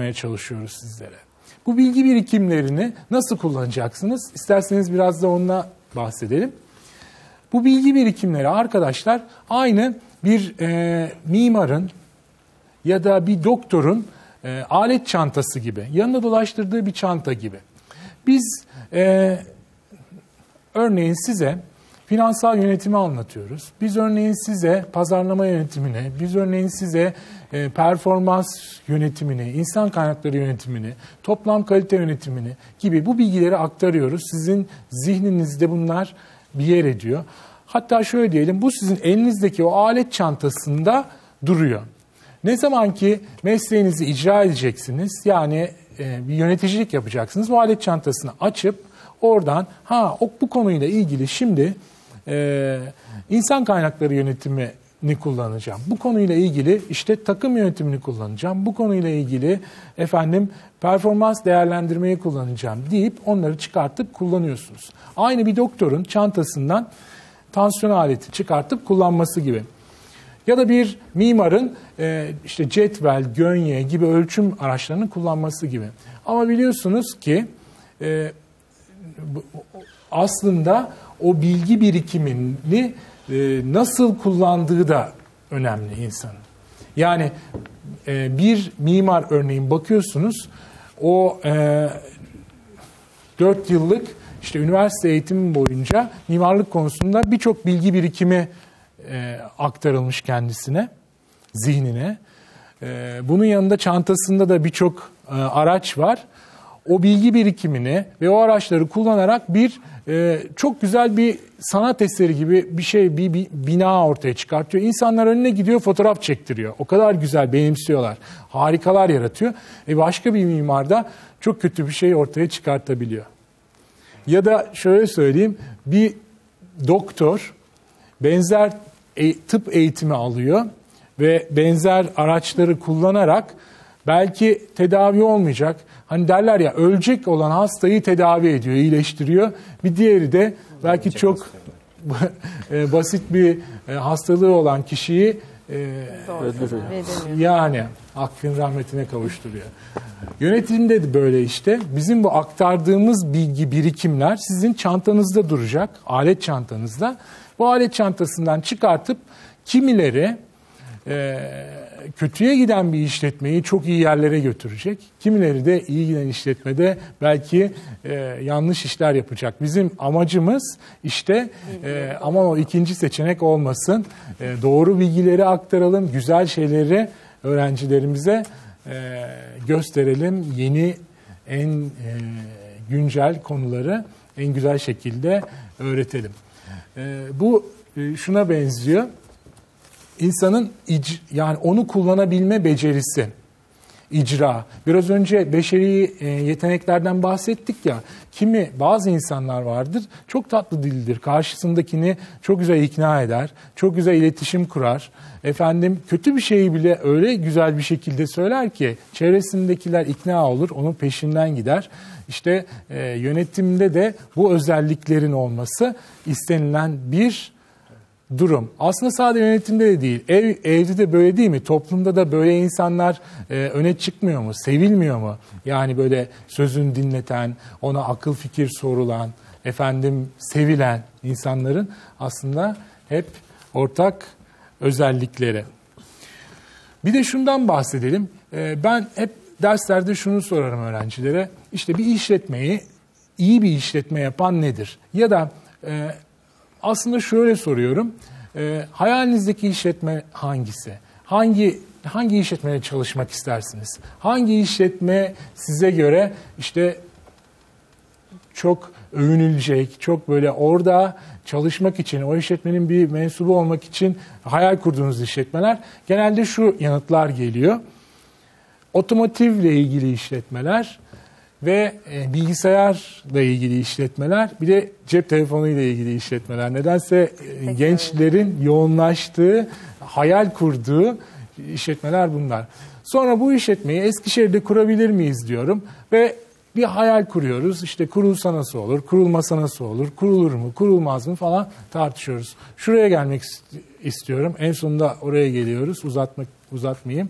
anlatmaya çalışıyoruz sizlere. Bu bilgi birikimlerini nasıl kullanacaksınız? İsterseniz biraz da onunla bahsedelim. Bu bilgi birikimleri arkadaşlar aynı bir e, mimarın ya da bir doktorun e, alet çantası gibi, yanında dolaştırdığı bir çanta gibi. Biz e, örneğin size finansal yönetimi anlatıyoruz. Biz örneğin size pazarlama yönetimini, biz örneğin size e, performans yönetimini, insan kaynakları yönetimini, toplam kalite yönetimini gibi bu bilgileri aktarıyoruz. Sizin zihninizde bunlar bir yer ediyor. Hatta şöyle diyelim bu sizin elinizdeki o alet çantasında duruyor. Ne zaman ki mesleğinizi icra edeceksiniz yani e, bir yöneticilik yapacaksınız bu alet çantasını açıp oradan ha o bu konuyla ilgili şimdi e, insan kaynakları yönetimini kullanacağım. Bu konuyla ilgili işte takım yönetimini kullanacağım. Bu konuyla ilgili efendim performans değerlendirmeyi kullanacağım deyip onları çıkartıp kullanıyorsunuz. Aynı bir doktorun çantasından tansiyon aleti çıkartıp kullanması gibi. Ya da bir mimarın e, işte cetvel, gönye gibi ölçüm araçlarını kullanması gibi. Ama biliyorsunuz ki e, aslında o bilgi birikimini e, nasıl kullandığı da önemli insanın. Yani e, bir mimar örneğin bakıyorsunuz o e, 4 yıllık işte üniversite eğitimi boyunca mimarlık konusunda birçok bilgi birikimi e, aktarılmış kendisine, zihnine. E, bunun yanında çantasında da birçok e, araç var. O bilgi birikimini ve o araçları kullanarak bir e, çok güzel bir sanat eseri gibi bir şey, bir, bir bina ortaya çıkartıyor. İnsanlar önüne gidiyor, fotoğraf çektiriyor. O kadar güzel benimsiyorlar. Harikalar yaratıyor. E başka bir mimar da çok kötü bir şey ortaya çıkartabiliyor. Ya da şöyle söyleyeyim, bir doktor benzer e, tıp eğitimi alıyor ve benzer araçları kullanarak belki tedavi olmayacak. Hani derler ya ölecek olan hastayı tedavi ediyor, iyileştiriyor. Bir diğeri de belki çok e, basit bir e, hastalığı olan kişiyi yani hakkın rahmetine kavuşturuyor. Yönetimde de böyle işte. Bizim bu aktardığımız bilgi birikimler sizin çantanızda duracak, alet çantanızda. Bu alet çantasından çıkartıp kimileri e, kötüye giden bir işletmeyi çok iyi yerlere götürecek. Kimileri de iyi giden işletmede belki e, yanlış işler yapacak. Bizim amacımız işte e, aman o ikinci seçenek olmasın. E, doğru bilgileri aktaralım, güzel şeyleri öğrencilerimize e, gösterelim. Yeni en e, güncel konuları en güzel şekilde öğretelim. E, bu e, şuna benziyor insanın yani onu kullanabilme becerisi, icra. Biraz önce beşeri e, yeteneklerden bahsettik ya. Kimi bazı insanlar vardır çok tatlı dildir. Karşısındakini çok güzel ikna eder. Çok güzel iletişim kurar. Efendim kötü bir şeyi bile öyle güzel bir şekilde söyler ki çevresindekiler ikna olur. Onun peşinden gider. İşte e, yönetimde de bu özelliklerin olması istenilen bir durum. Aslında sadece yönetimde de değil, ev, evde de böyle değil mi? Toplumda da böyle insanlar e, öne çıkmıyor mu? Sevilmiyor mu? Yani böyle sözün dinleten, ona akıl fikir sorulan, efendim sevilen insanların aslında hep ortak özellikleri. Bir de şundan bahsedelim. E, ben hep derslerde şunu sorarım öğrencilere. İşte bir işletmeyi iyi bir işletme yapan nedir? Ya da e, aslında şöyle soruyorum. E, hayalinizdeki işletme hangisi? Hangi hangi işletmeye çalışmak istersiniz? Hangi işletme size göre işte çok övünülecek, çok böyle orada çalışmak için, o işletmenin bir mensubu olmak için hayal kurduğunuz işletmeler genelde şu yanıtlar geliyor. Otomotivle ilgili işletmeler, ve e, bilgisayarla ilgili işletmeler bir de cep telefonu ile ilgili işletmeler. Nedense e, gençlerin yoğunlaştığı, hayal kurduğu işletmeler bunlar. Sonra bu işletmeyi Eskişehir'de kurabilir miyiz diyorum ve bir hayal kuruyoruz. İşte kurulsa nasıl olur, kurulmasa nasıl olur, kurulur mu, kurulmaz mı falan tartışıyoruz. Şuraya gelmek istiyorum. En sonunda oraya geliyoruz. Uzatmak uzatmayayım.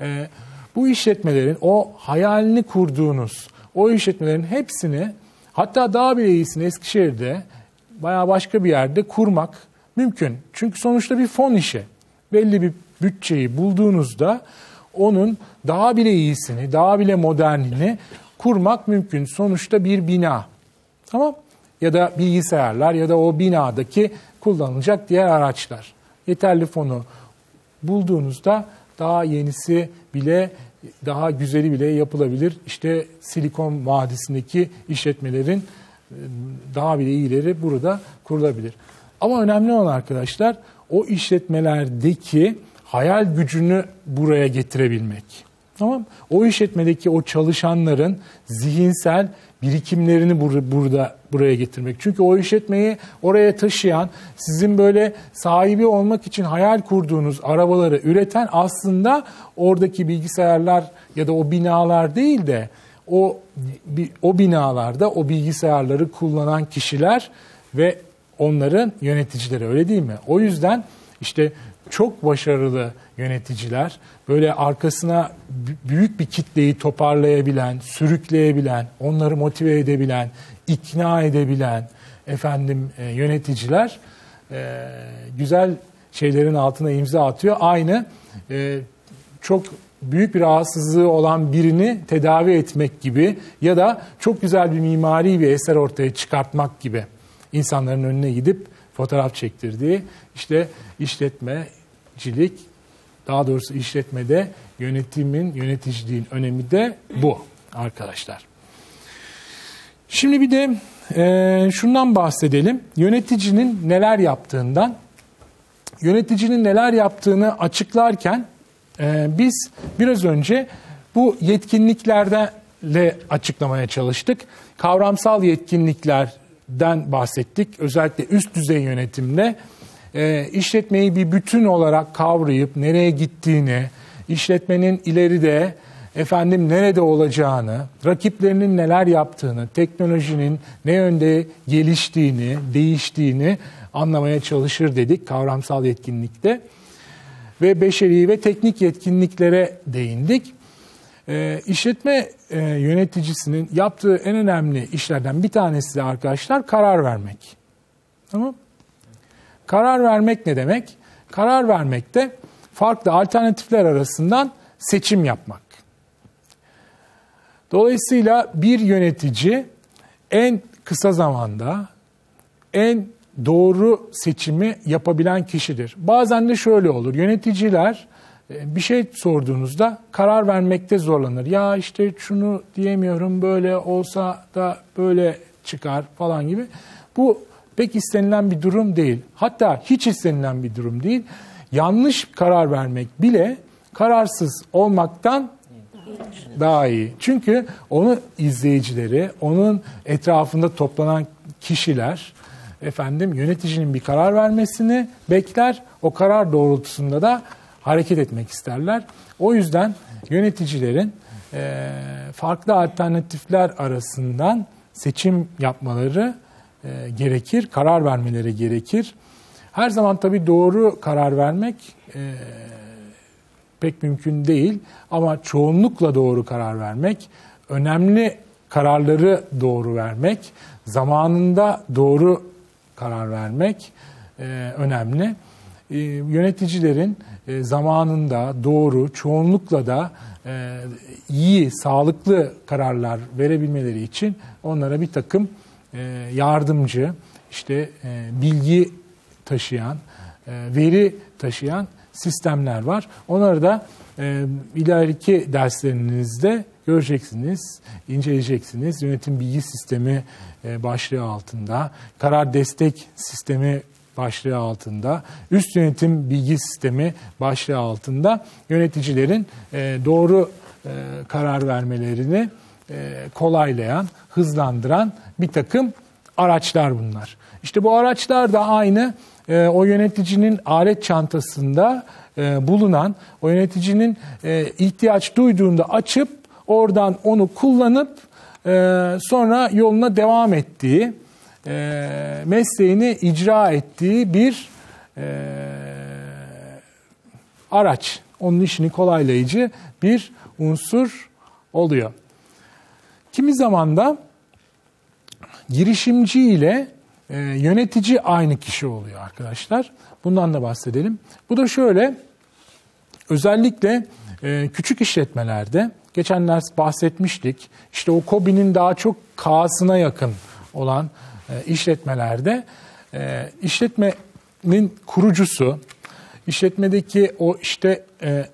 Ee, bu işletmelerin o hayalini kurduğunuz o işletmelerin hepsini hatta daha bile iyisini Eskişehir'de veya başka bir yerde kurmak mümkün. Çünkü sonuçta bir fon işi. Belli bir bütçeyi bulduğunuzda onun daha bile iyisini, daha bile modernini kurmak mümkün. Sonuçta bir bina. Tamam? Ya da bilgisayarlar ya da o binadaki kullanılacak diğer araçlar. Yeterli fonu bulduğunuzda daha yenisi bile daha güzeli bile yapılabilir. İşte Silikon Vadisi'ndeki işletmelerin e, daha bile iyileri burada kurulabilir. Ama önemli olan arkadaşlar o işletmelerdeki hayal gücünü buraya getirebilmek. Tamam O işletmedeki o çalışanların zihinsel birikimlerini bur- burada buraya getirmek. Çünkü o işletmeyi oraya taşıyan, sizin böyle sahibi olmak için hayal kurduğunuz arabaları üreten aslında oradaki bilgisayarlar ya da o binalar değil de o o binalarda o bilgisayarları kullanan kişiler ve onların yöneticileri öyle değil mi? O yüzden işte çok başarılı yöneticiler böyle arkasına büyük bir kitleyi toparlayabilen, sürükleyebilen, onları motive edebilen, ikna edebilen efendim e, yöneticiler e, güzel şeylerin altına imza atıyor. Aynı e, çok büyük bir rahatsızlığı olan birini tedavi etmek gibi ya da çok güzel bir mimari bir eser ortaya çıkartmak gibi insanların önüne gidip fotoğraf çektirdiği işte işletmecilik daha doğrusu işletmede yönetimin, yöneticiliğin önemi de bu arkadaşlar. Şimdi bir de e, şundan bahsedelim. Yöneticinin neler yaptığından. Yöneticinin neler yaptığını açıklarken e, biz biraz önce bu yetkinliklerle açıklamaya çalıştık. Kavramsal yetkinliklerden bahsettik. Özellikle üst düzey yönetimle e, işletmeyi bir bütün olarak kavrayıp nereye gittiğini, işletmenin ileride efendim nerede olacağını, rakiplerinin neler yaptığını, teknolojinin ne yönde geliştiğini, değiştiğini anlamaya çalışır dedik kavramsal yetkinlikte. Ve beşeri ve teknik yetkinliklere değindik. E, işletme e, yöneticisinin yaptığı en önemli işlerden bir tanesi de arkadaşlar karar vermek. Tamam Karar vermek ne demek? Karar vermek de farklı alternatifler arasından seçim yapmak. Dolayısıyla bir yönetici en kısa zamanda en doğru seçimi yapabilen kişidir. Bazen de şöyle olur. Yöneticiler e, bir şey sorduğunuzda karar vermekte zorlanır. Ya işte şunu diyemiyorum böyle olsa da böyle çıkar falan gibi. Bu pek istenilen bir durum değil. Hatta hiç istenilen bir durum değil. Yanlış karar vermek bile kararsız olmaktan daha iyi. Çünkü onu izleyicileri, onun etrafında toplanan kişiler efendim yöneticinin bir karar vermesini bekler. O karar doğrultusunda da hareket etmek isterler. O yüzden yöneticilerin e, farklı alternatifler arasından seçim yapmaları e, gerekir, karar vermeleri gerekir. Her zaman tabii doğru karar vermek e, pek mümkün değil ama çoğunlukla doğru karar vermek, önemli kararları doğru vermek, zamanında doğru karar vermek e, önemli. E, yöneticilerin e, zamanında doğru, çoğunlukla da e, iyi, sağlıklı kararlar verebilmeleri için onlara bir takım yardımcı, işte e, bilgi taşıyan, e, veri taşıyan sistemler var. Onları da ileriki derslerinizde göreceksiniz, inceleyeceksiniz. Yönetim bilgi sistemi başlığı altında, karar destek sistemi başlığı altında, üst yönetim bilgi sistemi başlığı altında yöneticilerin doğru karar vermelerini kolaylayan, hızlandıran bir takım araçlar bunlar. İşte bu araçlar da aynı e, o yöneticinin alet çantasında e, bulunan, o yöneticinin e, ihtiyaç duyduğunda açıp oradan onu kullanıp e, sonra yoluna devam ettiği, e, mesleğini icra ettiği bir e, araç. Onun işini kolaylayıcı bir unsur oluyor. Kimi zaman da girişimci ile e, yönetici aynı kişi oluyor arkadaşlar. Bundan da bahsedelim. Bu da şöyle, özellikle e, küçük işletmelerde, geçen ders bahsetmiştik, işte o KOBİ'nin daha çok K'sına yakın olan e, işletmelerde e, işletmenin kurucusu, işletmedeki o işte e,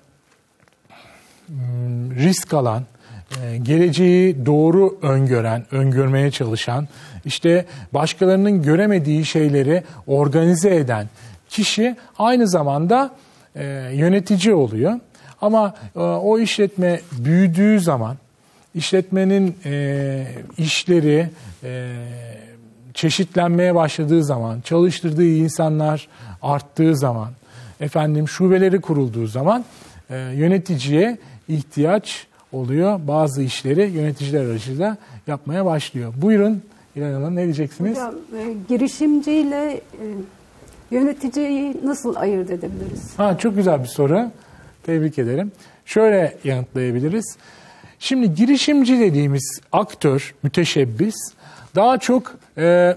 risk alan, geleceği doğru öngören, öngörmeye çalışan, işte başkalarının göremediği şeyleri organize eden kişi aynı zamanda e, yönetici oluyor. Ama e, o işletme büyüdüğü zaman, işletmenin e, işleri çeşitlenmeye başladığı zaman, çalıştırdığı insanlar arttığı zaman, efendim şubeleri kurulduğu zaman yöneticiye ihtiyaç oluyor. Bazı işleri yöneticiler aracılığıyla yapmaya başlıyor. Buyurun İlhan Hanım ne diyeceksiniz? Hocam, e, girişimciyle e, yöneticiyi nasıl ayırt edebiliriz? Ha, çok güzel bir soru. Tebrik ederim. Şöyle yanıtlayabiliriz. Şimdi girişimci dediğimiz aktör, müteşebbis daha çok e,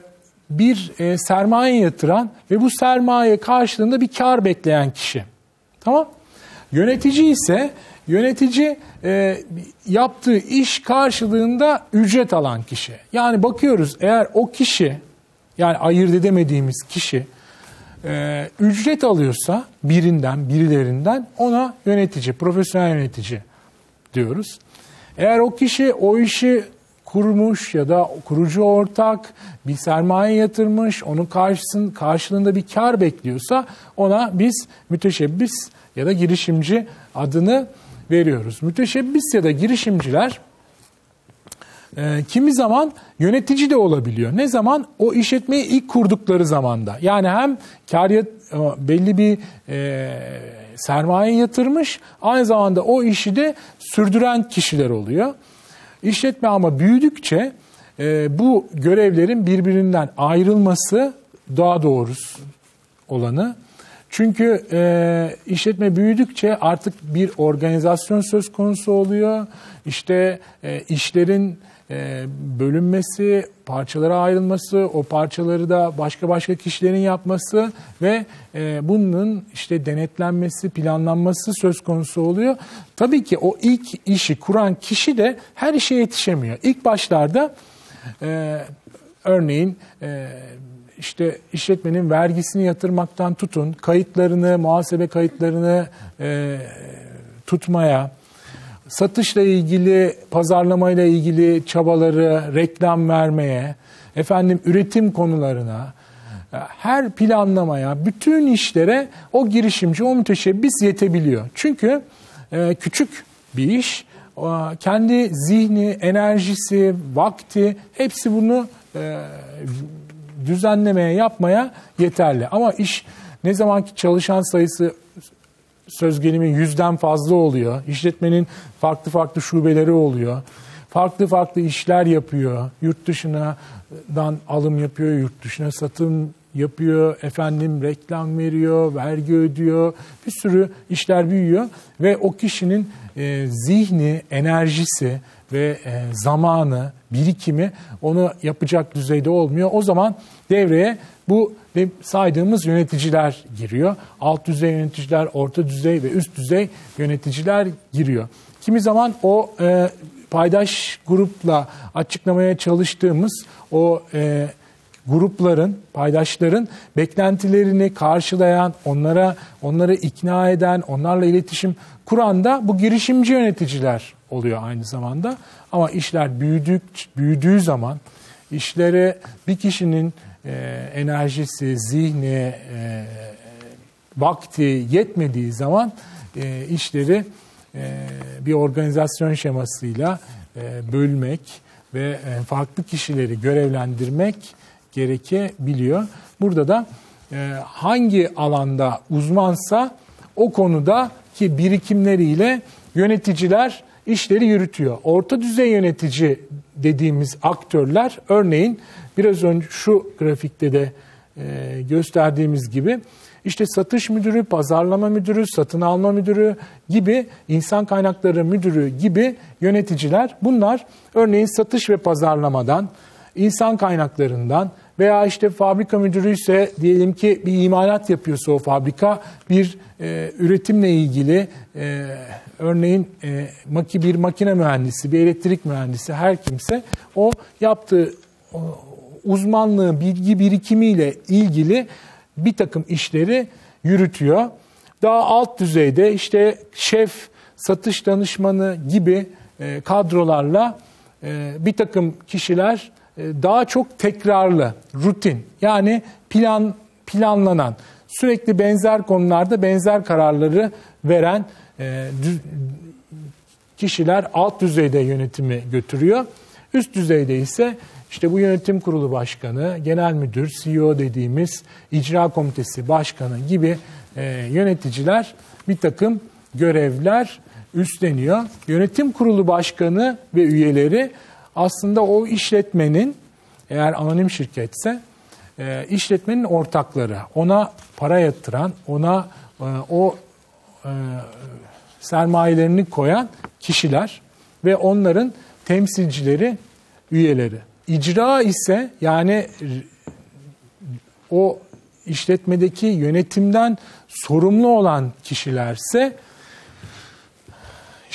bir e, sermaye yatıran ve bu sermaye karşılığında bir kar bekleyen kişi. Tamam? Yönetici ise yönetici e, yaptığı iş karşılığında ücret alan kişi. Yani bakıyoruz eğer o kişi yani ayırt edemediğimiz kişi e, ücret alıyorsa birinden birilerinden ona yönetici, profesyonel yönetici diyoruz. Eğer o kişi o işi kurmuş ya da kurucu ortak bir sermaye yatırmış, onun karşısın, karşılığında bir kar bekliyorsa ona biz müteşebbis ya da girişimci adını veriyoruz. Müteşebbis ya da girişimciler e, kimi zaman yönetici de olabiliyor. Ne zaman? O işletmeyi ilk kurdukları zamanda. Yani hem kar yat, e, belli bir e, sermaye yatırmış, aynı zamanda o işi de sürdüren kişiler oluyor. İşletme ama büyüdükçe e, bu görevlerin birbirinden ayrılması daha doğrusu olanı. Çünkü e, işletme büyüdükçe artık bir organizasyon söz konusu oluyor. İşte e, işlerin e, bölünmesi, parçalara ayrılması, o parçaları da başka başka kişilerin yapması ve e, bunun işte denetlenmesi, planlanması söz konusu oluyor. Tabii ki o ilk işi kuran kişi de her işe yetişemiyor. İlk başlarda e, örneğin e, işte işletmenin vergisini yatırmaktan tutun, kayıtlarını, muhasebe kayıtlarını e, tutmaya, satışla ilgili, pazarlamayla ilgili çabaları reklam vermeye, efendim üretim konularına, e, her planlamaya, bütün işlere o girişimci, o müteşebbis yetebiliyor. Çünkü e, küçük bir iş, kendi zihni, enerjisi, vakti hepsi bunu e, düzenlemeye, yapmaya yeterli. Ama iş ne zamanki çalışan sayısı söz gelimi yüzden fazla oluyor. İşletmenin farklı farklı şubeleri oluyor. Farklı farklı işler yapıyor. Yurt dışından alım yapıyor, yurt dışına satım yapıyor, efendim reklam veriyor, vergi ödüyor. Bir sürü işler büyüyor ve o kişinin e, zihni, enerjisi ve e, zamanı, birikimi onu yapacak düzeyde olmuyor. O zaman devreye bu saydığımız yöneticiler giriyor. Alt düzey yöneticiler, orta düzey ve üst düzey yöneticiler giriyor. Kimi zaman o e, paydaş grupla açıklamaya çalıştığımız o e, grupların, paydaşların beklentilerini karşılayan, onlara onları ikna eden, onlarla iletişim kuran da bu girişimci yöneticiler oluyor aynı zamanda. Ama işler büyüdük, büyüdüğü zaman işlere bir kişinin e, enerjisi, zihni, e, vakti yetmediği zaman e, işleri e, bir organizasyon şemasıyla e, bölmek ve e, farklı kişileri görevlendirmek gerekebiliyor. Burada da e, hangi alanda uzmansa o konuda ki birikimleriyle yöneticiler işleri yürütüyor. Orta düzey yönetici dediğimiz aktörler örneğin biraz önce şu grafikte de e, gösterdiğimiz gibi işte satış müdürü, pazarlama müdürü, satın alma müdürü gibi, insan kaynakları müdürü gibi yöneticiler bunlar örneğin satış ve pazarlamadan, insan kaynaklarından veya işte fabrika müdürü ise diyelim ki bir imalat yapıyorsa o fabrika bir e, üretimle ilgili e, örneğin e, maki bir makine mühendisi, bir elektrik mühendisi her kimse o yaptığı o, uzmanlığı, bilgi birikimiyle ilgili bir takım işleri yürütüyor. Daha alt düzeyde işte şef, satış danışmanı gibi e, kadrolarla e, bir takım kişiler daha çok tekrarlı, rutin yani plan planlanan, sürekli benzer konularda benzer kararları veren e, kişiler alt düzeyde yönetimi götürüyor. Üst düzeyde ise işte bu yönetim kurulu başkanı, genel müdür, CEO dediğimiz icra komitesi başkanı gibi e, yöneticiler bir takım görevler üstleniyor. Yönetim kurulu başkanı ve üyeleri aslında o işletmenin eğer anonim şirketse e, işletmenin ortakları, ona para yatıran, ona e, o e, sermayelerini koyan kişiler ve onların temsilcileri, üyeleri. İcra ise yani o işletmedeki yönetimden sorumlu olan kişilerse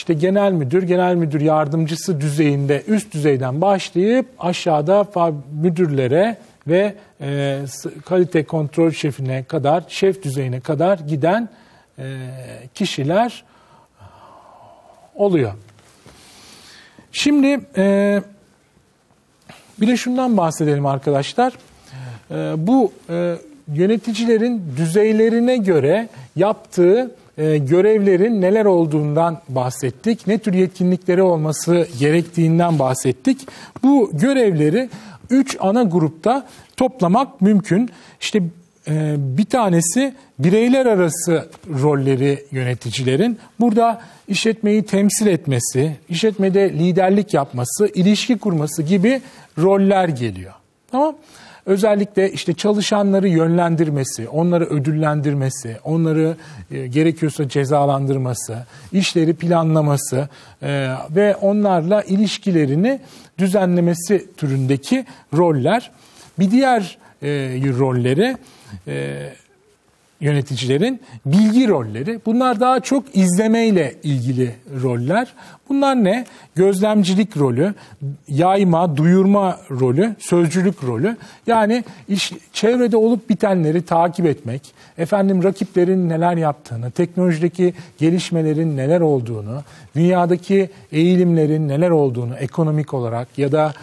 işte genel müdür, genel müdür yardımcısı düzeyinde üst düzeyden başlayıp aşağıda müdürlere ve e, kalite kontrol şefine kadar, şef düzeyine kadar giden e, kişiler oluyor. Şimdi e, bir de şundan bahsedelim arkadaşlar. E, bu e, yöneticilerin düzeylerine göre yaptığı e, görevlerin neler olduğundan bahsettik. Ne tür yetkinlikleri olması gerektiğinden bahsettik. Bu görevleri üç ana grupta toplamak mümkün. İşte e, bir tanesi bireyler arası rolleri yöneticilerin. Burada işletmeyi temsil etmesi, işletmede liderlik yapması, ilişki kurması gibi roller geliyor. Tamam Özellikle işte çalışanları yönlendirmesi, onları ödüllendirmesi, onları e, gerekiyorsa cezalandırması, işleri planlaması e, ve onlarla ilişkilerini düzenlemesi türündeki roller. Bir diğer e, rolleri e, yöneticilerin bilgi rolleri. Bunlar daha çok izlemeyle ilgili roller. Bunlar ne? Gözlemcilik rolü, yayma, duyurma rolü, sözcülük rolü. Yani iş, çevrede olup bitenleri takip etmek, efendim rakiplerin neler yaptığını, teknolojideki gelişmelerin neler olduğunu, dünyadaki eğilimlerin neler olduğunu ekonomik olarak ya da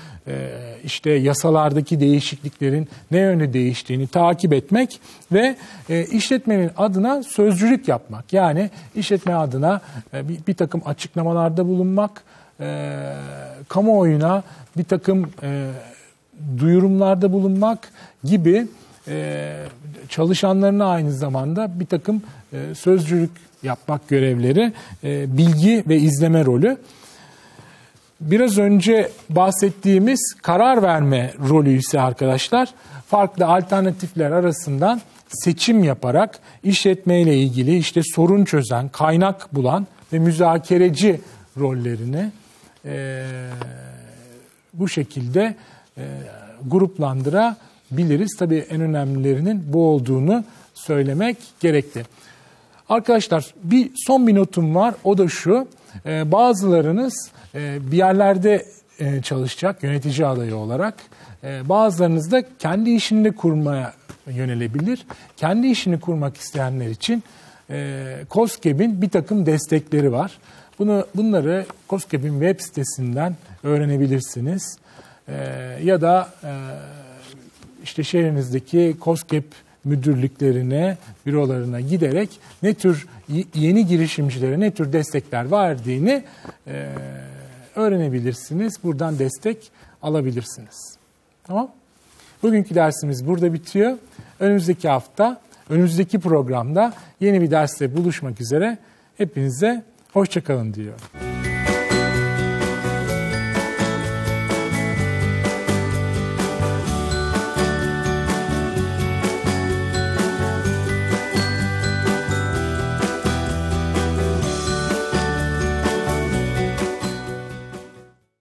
işte yasalardaki değişikliklerin ne yönde değiştiğini takip etmek ve e, işletmenin adına sözcülük yapmak. Yani işletme adına e, bir, takım açıklamalarda bulunmak, kamuoyuna bir takım duyurumlarda bulunmak gibi çalışanlarına aynı zamanda bir takım sözcülük yapmak görevleri, bilgi ve izleme rolü biraz önce bahsettiğimiz karar verme rolü ise arkadaşlar farklı alternatifler arasından seçim yaparak işletme ile ilgili işte sorun çözen, kaynak bulan ve müzakereci rollerini e, bu şekilde e, gruplandırabiliriz. Tabii en önemlilerinin bu olduğunu söylemek gerekli. Arkadaşlar bir son bir notum var o da şu. E, bazılarınız e, bir yerlerde e, çalışacak yönetici adayı olarak. E, bazılarınız da kendi işini kurmaya yönelebilir. Kendi işini kurmak isteyenler için COSGAP'in bir takım destekleri var. Bunu Bunları COSGAP'in web sitesinden öğrenebilirsiniz. Ya da işte şehrinizdeki COSGAP müdürlüklerine, bürolarına giderek ne tür yeni girişimcilere ne tür destekler verdiğini e, öğrenebilirsiniz. Buradan destek alabilirsiniz. Tamam? Bugünkü dersimiz burada bitiyor. Önümüzdeki hafta, önümüzdeki programda yeni bir derste buluşmak üzere. Hepinize hoşçakalın diyorum.